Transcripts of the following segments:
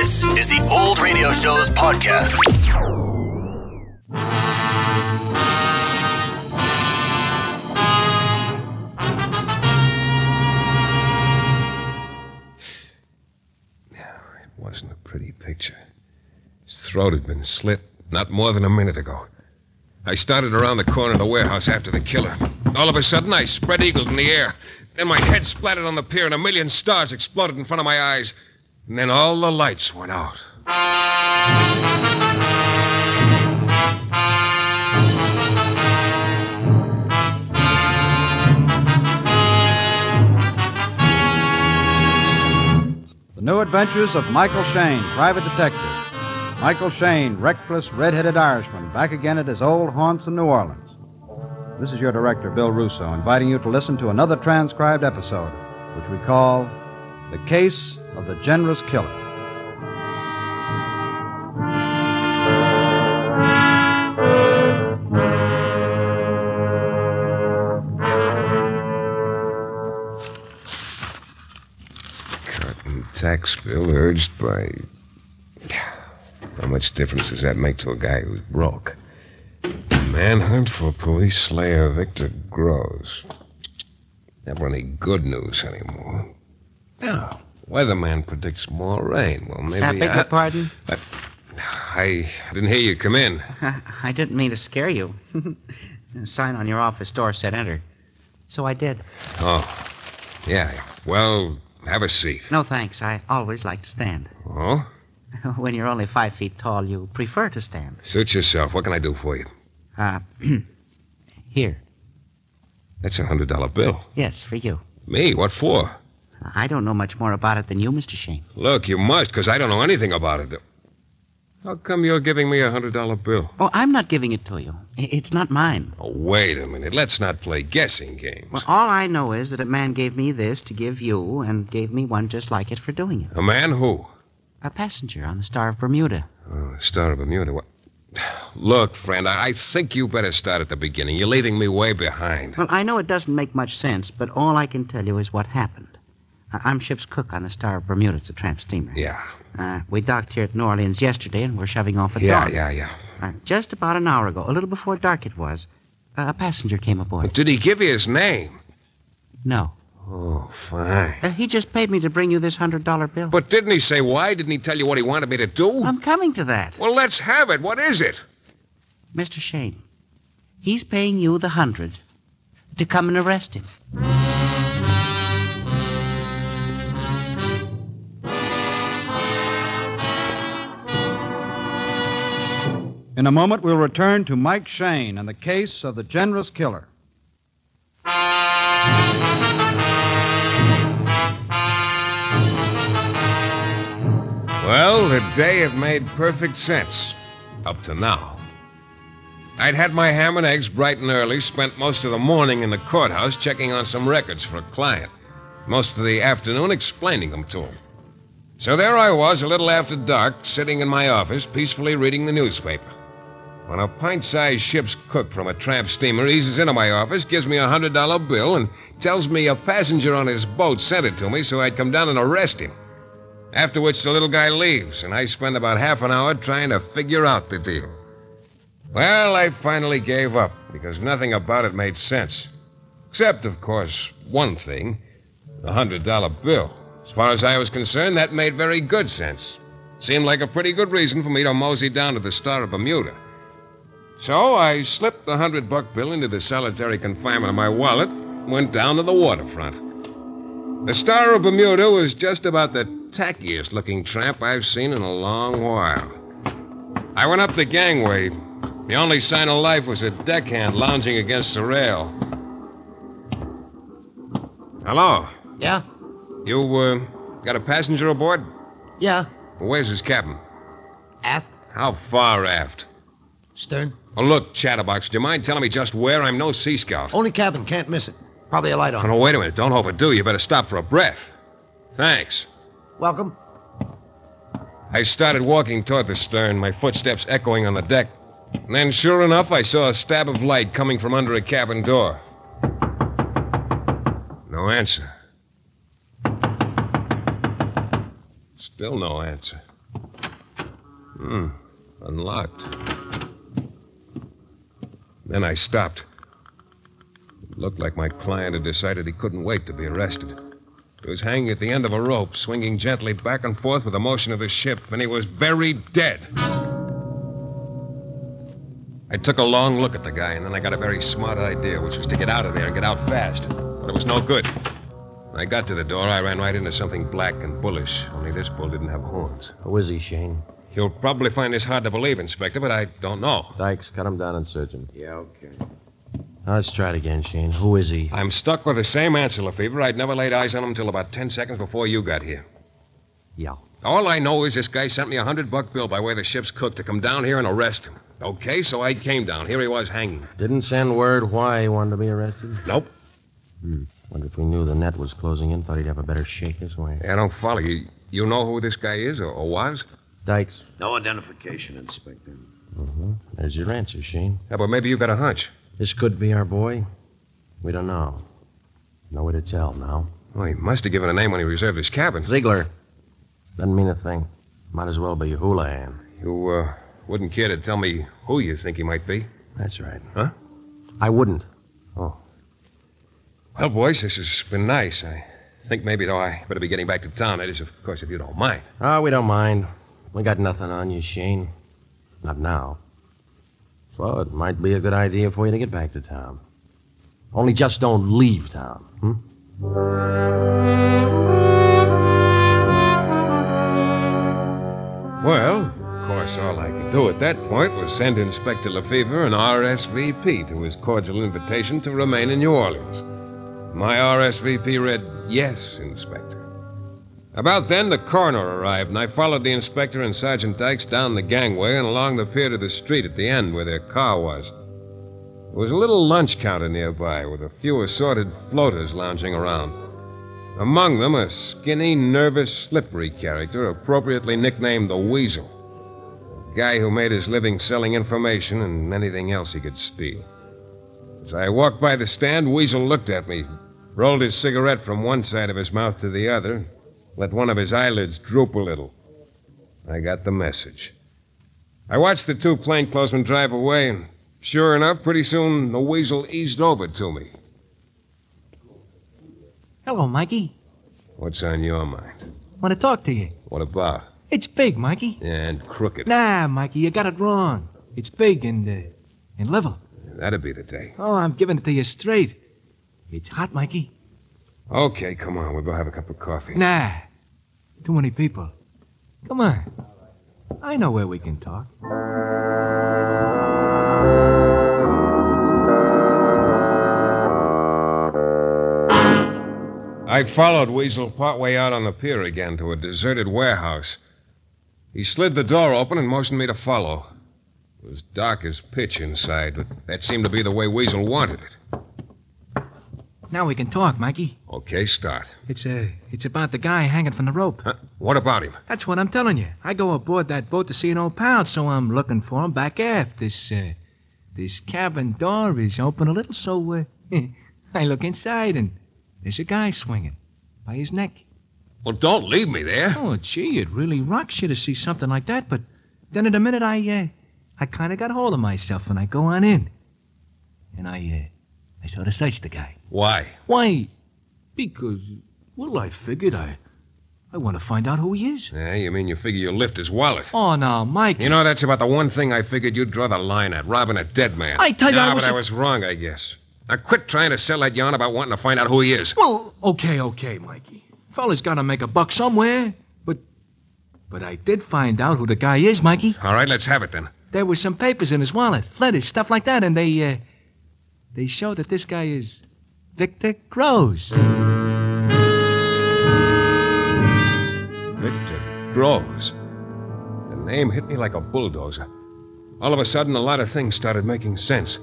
This is the Old Radio Show's podcast. It wasn't a pretty picture. His throat had been slit not more than a minute ago. I started around the corner of the warehouse after the killer. All of a sudden, I spread eagled in the air. Then my head splattered on the pier, and a million stars exploded in front of my eyes. And then all the lights went out. The New Adventures of Michael Shayne, Private Detective. Michael Shayne, reckless, red-headed Irishman, back again at his old haunts in New Orleans. This is your director, Bill Rousseau, inviting you to listen to another transcribed episode, which we call The Case of the Generous Killer. Cotton tax bill urged by. How much difference does that make to a guy who's broke? Manhunt for police slayer Victor Groves. Never any good news anymore. Now, weatherman predicts more rain. Well, maybe I beg I, your pardon? I, I didn't hear you come in. I didn't mean to scare you. the sign on your office door said enter. So I did. Oh, yeah. Well, have a seat. No thanks. I always like to stand. Oh, when you're only five feet tall, you prefer to stand. suit yourself. What can I do for you? Uh, here. That's a hundred dollar bill. Yes, for you. Me? What for? I don't know much more about it than you, Mr. Shayne. Look, you must, because I don't know anything about it. How come you're giving me a hundred dollar bill? Oh, I'm not giving it to you. It's not mine. Oh, wait a minute. Let's not play guessing games. Well, all I know is that a man gave me this to give you and gave me one just like it for doing it. A man who? A passenger on the Star of Bermuda. Oh, Star of Bermuda. What? Look, friend, I think you better start at the beginning. You're leaving me way behind. Well, I know it doesn't make much sense, but all I can tell you is what happened. I'm ship's cook on the Star of Bermuda. It's a tramp steamer. Yeah. Uh, we docked here at New Orleans yesterday, and we're shoving off at Yeah, dawn. yeah, yeah. Uh, just about an hour ago, a little before dark it was, uh, a passenger came aboard. Did he give you his name? No. Oh, fine. Uh, he just paid me to bring you this $100 bill. But didn't he say why? Didn't he tell you what he wanted me to do? I'm coming to that. Well, let's have it. What is it? Mr. Shayne, he's paying you the 100 to come and arrest him. In a moment, we'll return to Mike Shayne and the case of the generous killer. Well, the day had made perfect sense. Up to now. I'd had my ham and eggs bright and early, spent most of the morning in the courthouse checking on some records for a client, most of the afternoon explaining them to him. So there I was, a little after dark, sitting in my office, peacefully reading the newspaper. When a pint sized ship's cook from a tramp steamer eases into my office, gives me a hundred dollar bill, and tells me a passenger on his boat sent it to me so I'd come down and arrest him. After which the little guy leaves, and I spend about half an hour trying to figure out the deal. Well, I finally gave up because nothing about it made sense. Except, of course, one thing the hundred dollar bill. As far as I was concerned, that made very good sense. Seemed like a pretty good reason for me to mosey down to the Star of Bermuda. So I slipped the hundred buck bill into the solitary confinement of my wallet, and went down to the waterfront. The Star of Bermuda was just about the tackiest looking tramp I've seen in a long while. I went up the gangway. The only sign of life was a deckhand lounging against the rail. Hello. Yeah? You, uh, got a passenger aboard? Yeah. Where's his cabin? Aft? How far aft? Stern? Oh, look, Chatterbox, do you mind telling me just where? I'm no sea scout. Only cabin, can't miss it. Probably a light Oh, on. no, wait a minute. Don't overdo. You better stop for a breath. Thanks. Welcome. I started walking toward the stern, my footsteps echoing on the deck. And then, sure enough, I saw a stab of light coming from under a cabin door. No answer. Still no answer. Hmm. Unlocked. Then I stopped. It looked like my client had decided he couldn't wait to be arrested. He was hanging at the end of a rope, swinging gently back and forth with the motion of the ship, and he was very dead. I took a long look at the guy, and then I got a very smart idea, which was to get out of there and get out fast. But it was no good. When I got to the door, I ran right into something black and bullish, only this bull didn't have horns. Who is he, Shayne? You'll probably find this hard to believe, Inspector, but I don't know. Dykes, cut him down and search him. Yeah, okay. Now, let's try it again, Shayne. Who is he? I'm stuck with the same answer, Lefevre. I'd never laid eyes on him until about ten seconds before you got here. Yeah. All I know is this guy sent me a hundred buck bill by way of the ship's cook to come down here and arrest him. Okay, so I came down. Here he was hanging. Didn't send word why he wanted to be arrested? Nope. Hmm. Wonder if he knew the net was closing in, thought he'd have a better shake this way. I don't follow you. You know who this guy is or, or was? Dykes, No identification, Inspector. there's your answer, Shayne. Yeah, but maybe you've got a hunch. This could be our boy. We don't know. No way to tell now. Well, he must have given a name when he reserved his cabin. Ziegler. Doesn't mean a thing. Might as well be Houlihan. You uh, wouldn't care to tell me who you think he might be? That's right. Huh? I wouldn't. Oh. Well, boys, this has been nice. I think maybe, though, I better be getting back to town. That is, of course, if you don't mind. Oh, we don't mind. We got nothing on you, Shayne. Not now. So it might be a good idea for you to get back to town. Only just don't leave town. Hmm? Well, of course, all I could do at that point was send Inspector Lefevre an RSVP to his cordial invitation to remain in New Orleans. My RSVP read, Yes, Inspector. About then, the coroner arrived, and I followed the inspector and Sergeant Dykes down the gangway and along the pier to the street at the end where their car was. There was a little lunch counter nearby with a few assorted floaters lounging around. Among them, a skinny, nervous, slippery character appropriately nicknamed the Weasel. A guy who made his living selling information and anything else he could steal. As I walked by the stand, Weasel looked at me, rolled his cigarette from one side of his mouth to the other, let one of his eyelids droop a little. I got the message. I watched the two plainclothesmen drive away, and sure enough, pretty soon the Weasel eased over to me. Hello, Mikey. What's on your mind? Want to talk to you. What about? It's big, Mikey. And crooked. Nah, Mikey, you got it wrong. It's big and, uh, and level. That'd be the day. Oh, I'm giving it to you straight. It's hot, Mikey. Okay, come on. We'll go have a cup of coffee. Nah. Too many people. Come on. I know where we can talk. I followed Weasel partway out on the pier again to a deserted warehouse. He slid the door open and motioned me to follow. It was dark as pitch inside, but that seemed to be the way Weasel wanted it. Now we can talk, Mikey. Okay, start. It's uh, it's about the guy hanging from the rope. Huh? What about him? That's what I'm telling you. I go aboard that boat to see an old pal, so I'm looking for him back aft. This uh, this cabin door is open a little, so uh, I look inside and there's a guy swinging by his neck. Well, don't leave me there. Oh, gee, it really rocks you to see something like that. But then in a minute, I uh, I kind of got hold of myself and I go on in, and I uh, I sort of search the guy. Why? Why? Because well, I figured I I want to find out who he is. Yeah, you mean you figure you'll lift his wallet? Oh, now, Mike. You know, that's about the one thing I figured you'd draw the line at, robbing a dead man. I tell you, Nah, I was but I was wrong, I guess. Now, quit trying to sell that yarn about wanting to find out who he is. Well, okay, okay, Mikey. Fella's got to make a buck somewhere. But, but I did find out who the guy is, Mikey. All right, let's have it then. There was some papers in his wallet, letters, stuff like that, and they, uh, they show that this guy is Victor Groves. Victor Groves. The name hit me like a bulldozer. All of a sudden, a lot of things started making sense.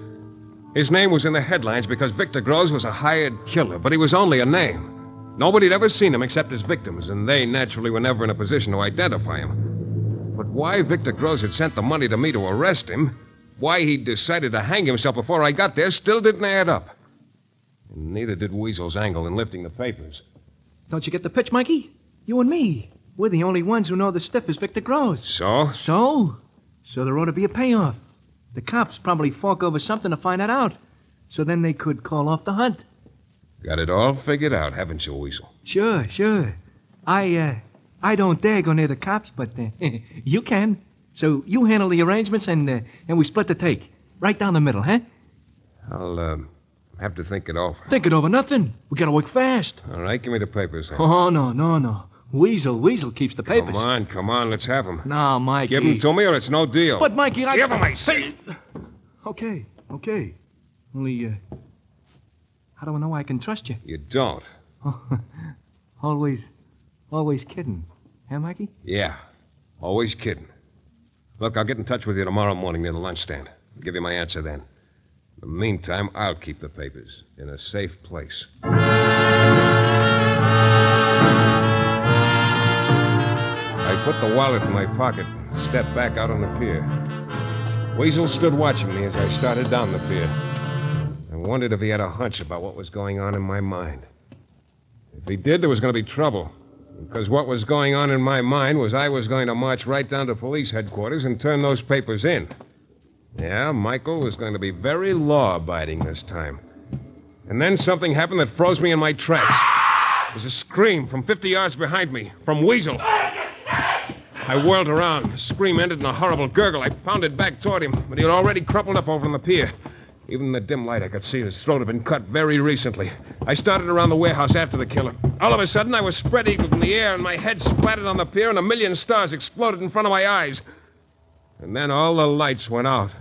His name was in the headlines because Victor Groves was a hired killer, but he was only a name. Nobody had ever seen him except his victims, and they naturally were never in a position to identify him. But why Victor Groves had sent the money to me to arrest him, why he'd decided to hang himself before I got there, still didn't add up. And neither did Weasel's angle in lifting the papers. Don't you get the pitch, Mikey? You and me. we're the only ones who know the stiff is Victor Gross. So? So? So there ought to be a payoff. The cops probably fork over something to find that out. So then they could call off the hunt. Got it all figured out, haven't you, Weasel? Sure, sure. I, uh, I don't dare go near the cops, but uh, you can. So you handle the arrangements and, uh, and we split the take. Right down the middle, huh? I'll, um, have to think it over. Think it over nothing. We gotta work fast. All right, give me the papers. Then. Oh, no, no, no. Weasel, Weasel keeps the papers. Come on, come on, let's have them. No, Mikey. Give them to me or it's no deal. But, Mikey, I... Give them, I say! Okay, okay. Only, uh, how do I know I can trust you? You don't. always, always kidding. Huh, Mikey? Yeah, always kidding. Look, I'll get in touch with you tomorrow morning near the lunch stand. I'll give you my answer then. In the meantime, I'll keep the papers in a safe place. I put the wallet in my pocket and stepped back out on the pier. Weasel stood watching me as I started down the pier. I wondered if he had a hunch about what was going on in my mind. If he did, there was going to be trouble. Because what was going on in my mind was I was going to march right down to police headquarters and turn those papers in. Yeah, Michael was going to be very law abiding this time. And then something happened that froze me in my tracks. It was a scream from 50 yards behind me, from Weasel. I whirled around. The scream ended in a horrible gurgle. I pounded back toward him, but he had already crumpled up over on the pier. Even in the dim light, I could see his throat had been cut very recently. I started around the warehouse after the killer. All of a sudden, I was spread eagled in the air, and my head splattered on the pier, and a million stars exploded in front of my eyes. And then all the lights went out.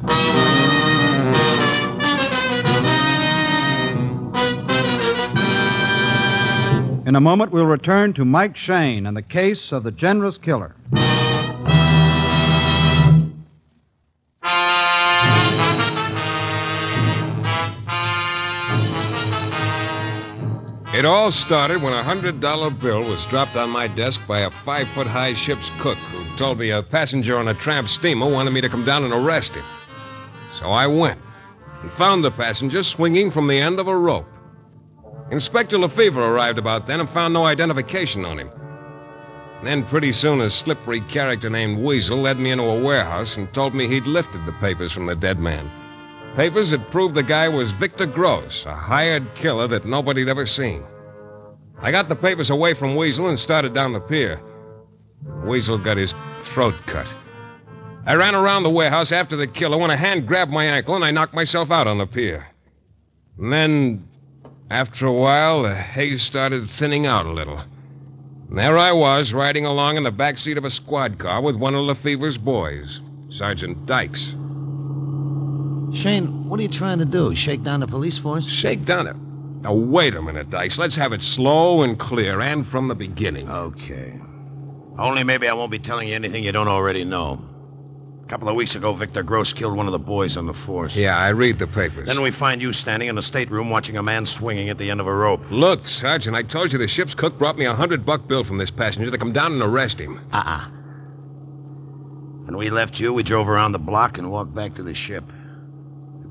In a moment, we'll return to Mike Shayne and the case of the generous killer. It all started when a hundred dollar bill was dropped on my desk by a five foot high ship's cook who told me a passenger on a tramp steamer wanted me to come down and arrest him. So I went and found the passenger swinging from the end of a rope. Inspector Lefevre arrived about then and found no identification on him. And then pretty soon a slippery character named Weasel led me into a warehouse and told me he'd lifted the papers from the dead man. Papers that proved the guy was Victor Gross, a hired killer that nobody'd ever seen. I got the papers away from Weasel and started down the pier. Weasel got his throat cut. I ran around the warehouse after the killer when a hand grabbed my ankle and I knocked myself out on the pier. And then, after a while, the haze started thinning out a little. And there I was, riding along in the back seat of a squad car with one of Lefevre's boys, Sergeant Dykes. Shayne, what are you trying to do? Shake down the police force? Shake down it. Now, wait a minute, Dykes. Let's have it slow and clear and from the beginning. Okay. Only maybe I won't be telling you anything you don't already know. A couple of weeks ago, Victor Gross killed one of the boys on the force. Yeah, I read the papers. Then we find you standing in the stateroom watching a man swinging at the end of a rope. Look, Sergeant, I told you the ship's cook brought me a hundred buck bill from this passenger to come down and arrest him. Uh-uh. When we left you, we drove around the block and walked back to the ship.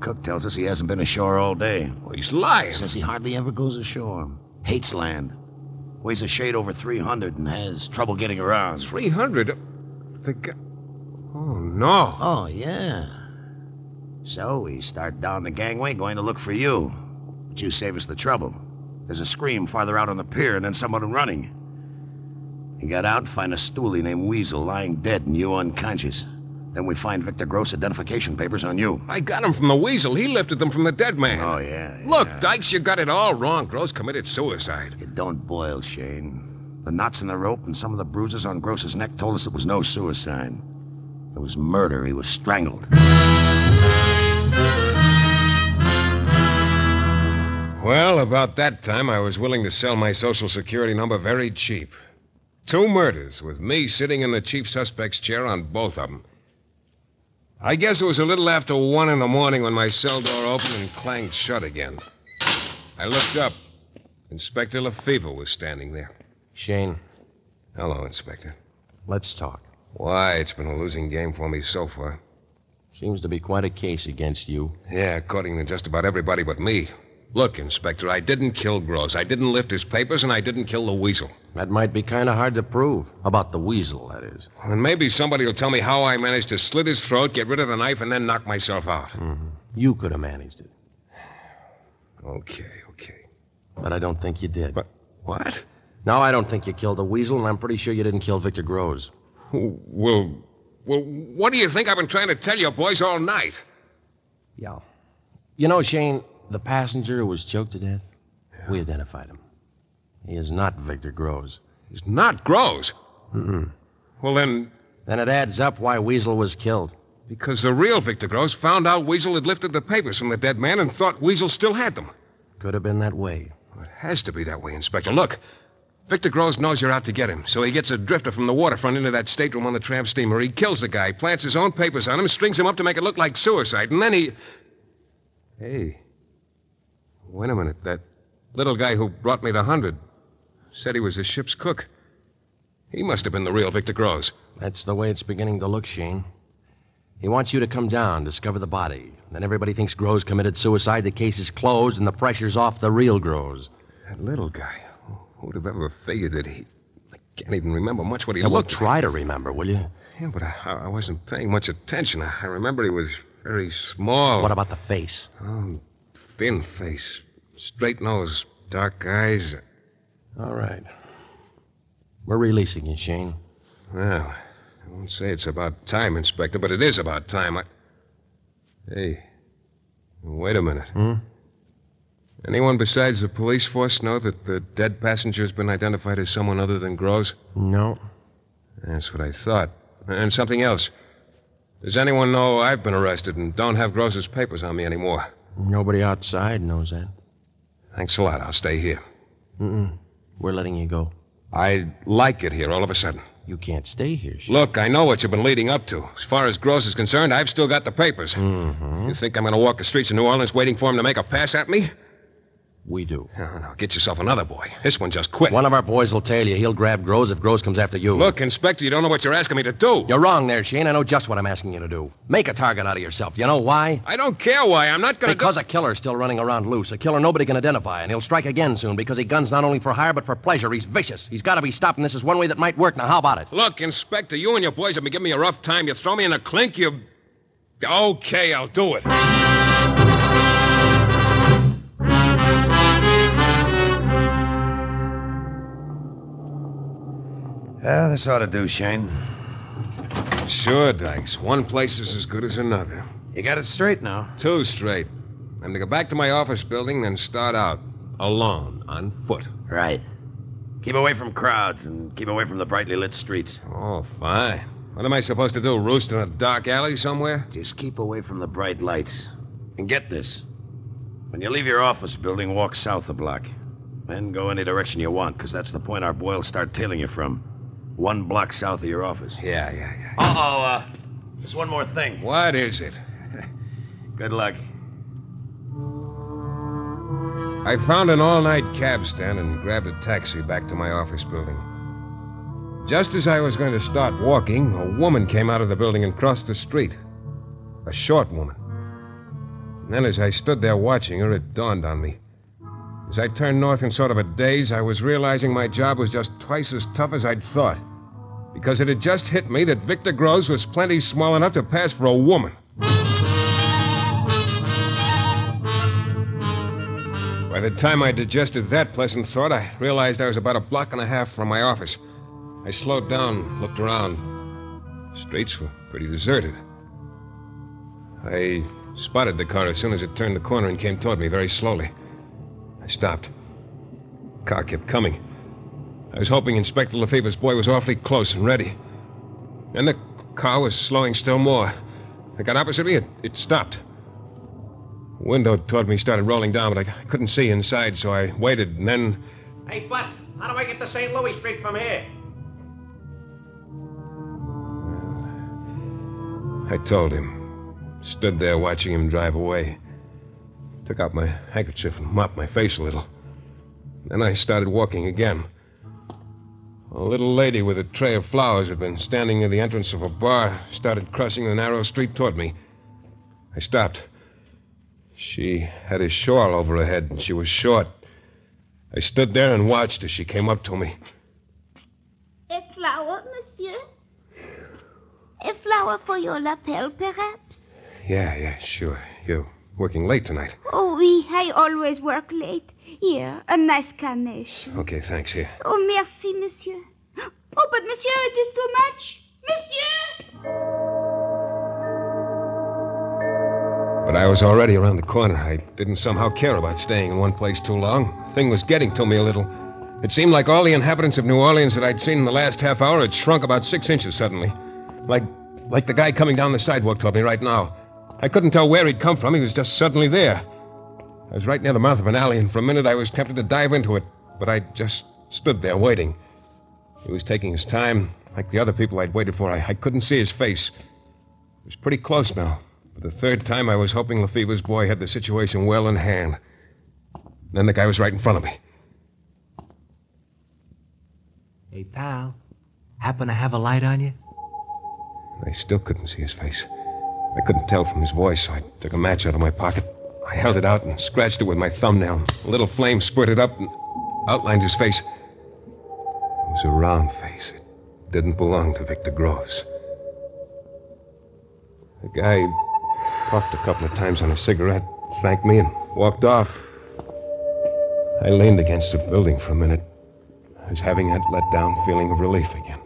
Cook tells us he hasn't been ashore all day. Well, he's lying. Says he hardly ever goes ashore. Hates land. Weighs a shade over 300 and has trouble getting around. 300? The guy... Oh, no. Oh, yeah. So we start down the gangway going to look for you. But you save us the trouble. There's a scream farther out on the pier and then someone running. He got out and find a stoolie named Weasel lying dead and you unconscious. Then we find Victor Gross identification papers on you. I got them from the weasel. He lifted them from the dead man. Oh, yeah. Look, yeah. Dykes, you got it all wrong. Gross committed suicide. It don't boil, Shayne. The knots in the rope and some of the bruises on Gross's neck told us it was no suicide. It was murder. He was strangled. Well, about that time, I was willing to sell my Social Security number very cheap. Two murders, with me sitting in the chief suspect's chair on both of them. I guess it was a little after one in the morning when my cell door opened and clanged shut again. I looked up. Inspector Lefevre was standing there. Shayne, Hello, Inspector. let's talk. Why, it's been a losing game for me so far. Seems to be quite a case against you. Yeah, according to just about everybody but me. Look, Inspector, I didn't kill Gross. I didn't lift his papers, and I didn't kill the weasel. That might be kind of hard to prove. About the weasel, that is. And maybe somebody will tell me how I managed to slit his throat, get rid of the knife, and then knock myself out. Mm-hmm. You could have managed it, Okay, okay. but I don't think you did. But what? No, I don't think you killed the weasel, and I'm pretty sure you didn't kill Victor Groves. Well, well, what do you think I've been trying to tell you boys all night? Yeah. You know, Shayne, the passenger who was choked to death, we identified him. He is not Victor Groves. He's not Groves. Mm-mm. Well, then, Then it adds up why Weasel was killed. because the real Victor Groves found out Weasel had lifted the papers from the dead man and thought Weasel still had them. Could have been that way. It has to be that way, Inspector. Look, Victor Groves knows you're out to get him, so he gets a drifter from the waterfront into that stateroom on the tramp steamer. He kills the guy, plants his own papers on him, strings him up to make it look like suicide, and then he. Hey. Wait a minute. That little guy who brought me the hundred said he was the ship's cook. He must have been the real Victor Groves. That's the way it's beginning to look, Shayne. He wants you to come down, discover the body. Then everybody thinks Groves committed suicide, the case is closed, and the pressure's off the real Groves. That little guy. Who'd have ever figured that he. I can't even remember much what he well, looked like. try to remember, will you? Yeah, but I, I wasn't paying much attention. I, I remember he was very small. What about the face? Oh, thin face, straight nose, dark eyes. All right. We're releasing you, Shayne. Well, I won't say it's about time, Inspector, but it is about time. I... Hey, wait a minute. Hmm? Anyone besides the police force know that the dead passenger's been identified as someone other than Groves? No. That's what I thought. And something else. Does anyone know I've been arrested and don't have Gross's papers on me anymore? Nobody outside knows that. Thanks a lot. I'll stay here. Mm-mm. We're letting you go. I like it here all of a sudden. You can't stay here, Shayne. Look, I know what you've been leading up to. As far as Gross is concerned, I've still got the papers. Mm-hmm. You think I'm going to walk the streets of New Orleans waiting for him to make a pass at me? We do. No, no, get yourself another boy. This one just quit. One of our boys will tail you. He'll grab Groves if Groves comes after you. Look, Inspector, you don't know what you're asking me to do. You're wrong there, Shayne. I know just what I'm asking you to do. Make a target out of yourself. You know why? I don't care why. I'm not going to. Because a killer's still running around loose. A killer nobody can identify, and he'll strike again soon because he guns not only for hire but for pleasure. He's vicious. He's got to be stopped, and this is one way that might work. Now, how about it? Look, Inspector, you and your boys have been giving me a rough time. You throw me in a clink, you. Okay, I'll do it. Yeah, this ought to do, Shayne. Sure, Dykes. One place is as good as another. You got it straight now. Two straight. I'm to go back to my office building, then start out. Alone, on foot. Right. Keep away from crowds and keep away from the brightly lit streets. Oh, fine. What am I supposed to do? Roost in a dark alley somewhere? Just keep away from the bright lights. And get this. When you leave your office building, walk south a block. Then go any direction you want, because that's the point our boys start tailing you from. One block south of your office. Yeah, yeah, yeah. Uh-oh, uh, there's one more thing. What is it? Good luck. I found an all night cab stand and grabbed a taxi back to my office building. Just as I was going to start walking, a woman came out of the building and crossed the street. A short woman. And then, as I stood there watching her, it dawned on me. As I turned north in sort of a daze, I was realizing my job was just twice as tough as I'd thought. Because it had just hit me that Victor Groves was plenty small enough to pass for a woman. By the time I digested that pleasant thought, I realized I was about a block and a half from my office. I slowed down, looked around. Streets were pretty deserted. I spotted the car as soon as it turned the corner and came toward me very slowly. I stopped. The car kept coming. I was hoping Inspector Lefebvre's boy was awfully close and ready. Then the car was slowing still more. It got opposite me, it, it stopped. The window toward me started rolling down, but I couldn't see inside, so I waited, and then Hey, Bud, how do I get to St. Louis Street from here? I told him. Stood there watching him drive away. Took out my handkerchief and mopped my face a little. Then I started walking again. A little lady with a tray of flowers had been standing near the entrance of a bar, started crossing the narrow street toward me. I stopped. She had a shawl over her head, and she was short. I stood there and watched as she came up to me. A flower, monsieur? A flower for your lapel, perhaps? Yeah, yeah, sure. You're working late tonight. Oh, oui, I always work late. Here, a nice carnation. Okay, thanks. Here. Oh, merci, monsieur. Oh, but monsieur, it is too much. Monsieur! But I was already around the corner. I didn't somehow care about staying in one place too long. The thing was getting to me a little. It seemed like all the inhabitants of New Orleans that I'd seen in the last half hour had shrunk about six inches suddenly. Like like the guy coming down the sidewalk toward me right now. I couldn't tell where he'd come from. He was just suddenly there. I was right near the mouth of an alley, and for a minute I was tempted to dive into it, but I just stood there waiting. He was taking his time, like the other people I'd waited for. I, I couldn't see his face. It was pretty close now. For the third time, I was hoping Lefebvre's boy had the situation well in hand. Then the guy was right in front of me. Hey, pal. Happen to have a light on you? I still couldn't see his face. I couldn't tell from his voice, I took a match out of my pocket. I held it out and scratched it with my thumbnail. A little flame spurted up and outlined his face. It was a round face. It didn't belong to Victor Gross. The guy puffed a couple of times on a cigarette, thanked me, and walked off. I leaned against the building for a minute. I was having that let down feeling of relief again.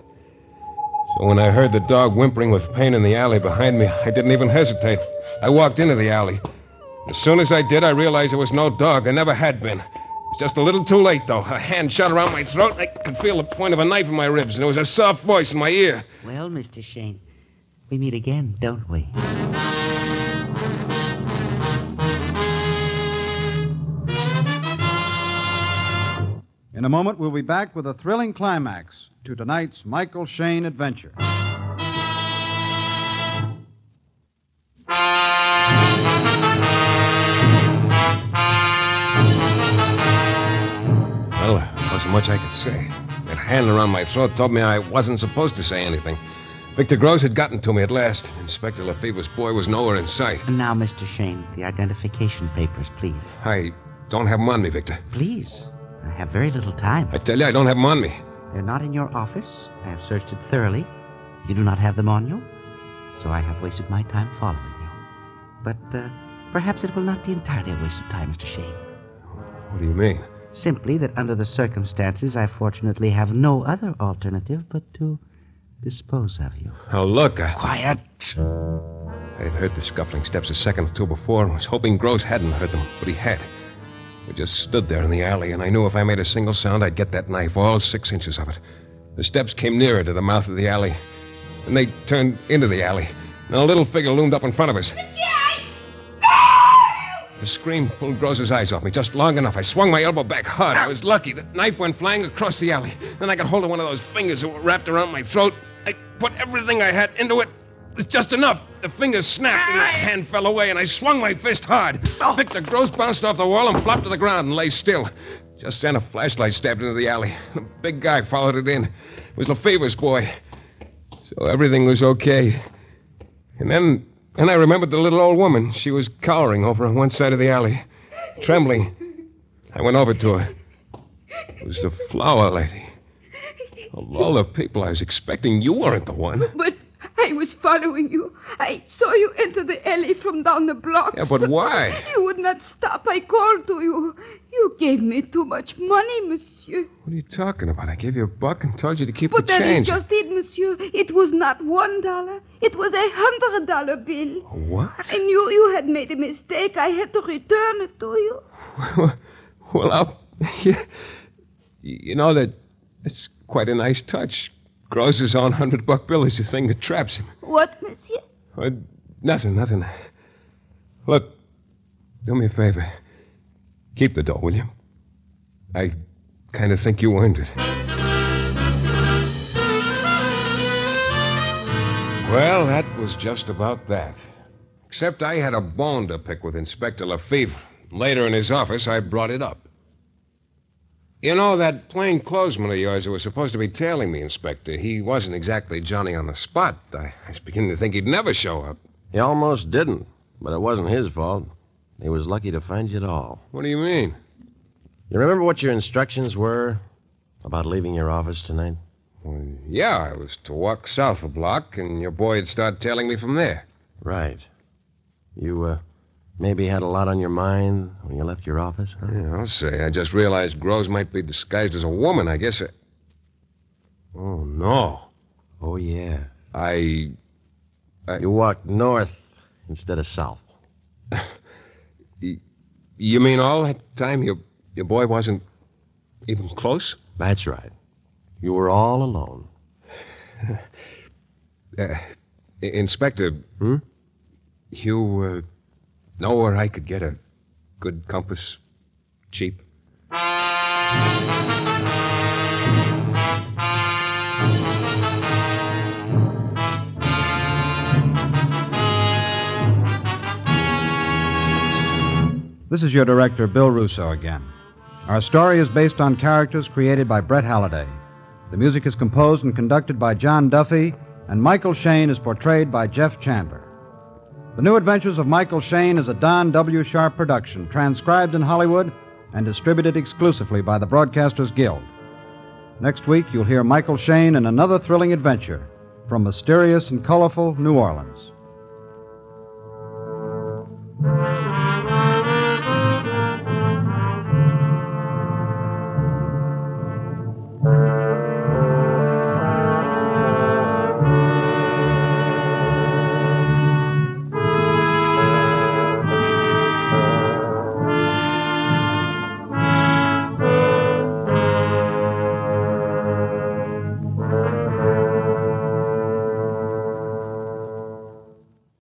So when I heard the dog whimpering with pain in the alley behind me, I didn't even hesitate. I walked into the alley. As soon as I did, I realized there was no dog. There never had been. It was just a little too late, though. A hand shot around my throat. I could feel the point of a knife in my ribs, and there was a soft voice in my ear. Well, Mr. Shayne, we meet again, don't we? In a moment, we'll be back with a thrilling climax to tonight's Michael Shayne adventure. Well, there wasn't much I could say. That hand around my throat told me I wasn't supposed to say anything. Victor Gross had gotten to me at last. Inspector Lefebvre's boy was nowhere in sight. And now, Mr. Shayne, the identification papers, please. I don't have them on me, Victor. Please. I have very little time. I tell you, I don't have them on me. They're not in your office. I have searched it thoroughly. You do not have them on you, so I have wasted my time following you. But uh, perhaps it will not be entirely a waste of time, Mr. Shayne. What do you mean? Simply that under the circumstances, I fortunately have no other alternative but to dispose of you. Now, look, I... Quiet! I had heard the scuffling steps a second or two before and was hoping Gross hadn't heard them, but he had. We just stood there in the alley, and I knew if I made a single sound, I'd get that knife, all six inches of it. The steps came nearer to the mouth of the alley, and they turned into the alley, and a little figure loomed up in front of us. The scream pulled Gross's eyes off me just long enough. I swung my elbow back hard. I was lucky. The knife went flying across the alley. Then I got hold of one of those fingers that were wrapped around my throat. I put everything I had into it. It was just enough. The fingers snapped and the hand fell away, and I swung my fist hard. Oh. Victor Gross bounced off the wall and flopped to the ground and lay still. Just then, a flashlight stabbed into the alley. A big guy followed it in. It was Lefebvre's boy. So everything was okay. And then, then I remembered the little old woman. She was cowering over on one side of the alley, trembling. I went over to her. It was the flower lady. Of all the people I was expecting, you weren't the one. But I was following you. I saw you enter the alley from down the block. Yeah, but why? You would not stop. I called to you. You gave me too much money, monsieur. What are you talking about? I gave you a buck and told you to keep the change. But that is just it, monsieur. It was not one dollar. It was a hundred dollar bill. What? I knew you had made a mistake. I had to return it to you. well, I'll. you know that it's quite a nice touch. Gross's own hundred buck bill is the thing that traps him. What, monsieur? Uh, nothing, nothing. Look, do me a favor. Keep the dough, will you? I kind of think you earned it. Well, that was just about that. Except I had a bone to pick with Inspector Lefevre. Later in his office, I brought it up. You know, that plain clothesman of yours who was supposed to be tailing me, Inspector, he wasn't exactly Johnny on the spot. I, I was beginning to think he'd never show up. He almost didn't, but it wasn't his fault. He was lucky to find you at all. What do you mean? You remember what your instructions were about leaving your office tonight? Well, yeah, I was to walk south a block, and your boy'd start tailing me from there. Right. You, uh, maybe had a lot on your mind when you left your office, huh? Yeah, I'll say. I just realized Groves might be disguised as a woman. I guess. I... Oh, no. Oh, yeah. I. You walked north instead of south. You mean all that time your, your boy wasn't even close? That's right. You were all alone. Uh, Inspector. Hmm? You, uh, know where I could get a good compass? Cheap? This is your director, Bill Rousseau, again. Our story is based on characters created by Brett Halliday. The music is composed and conducted by John Duffy, and Michael Shayne is portrayed by Jeff Chandler. The New Adventures of Michael Shayne is a Don W. Sharpe production, transcribed in Hollywood and distributed exclusively by the Broadcasters Guild. Next week, you'll hear Michael Shayne in another thrilling adventure from mysterious and colorful New Orleans.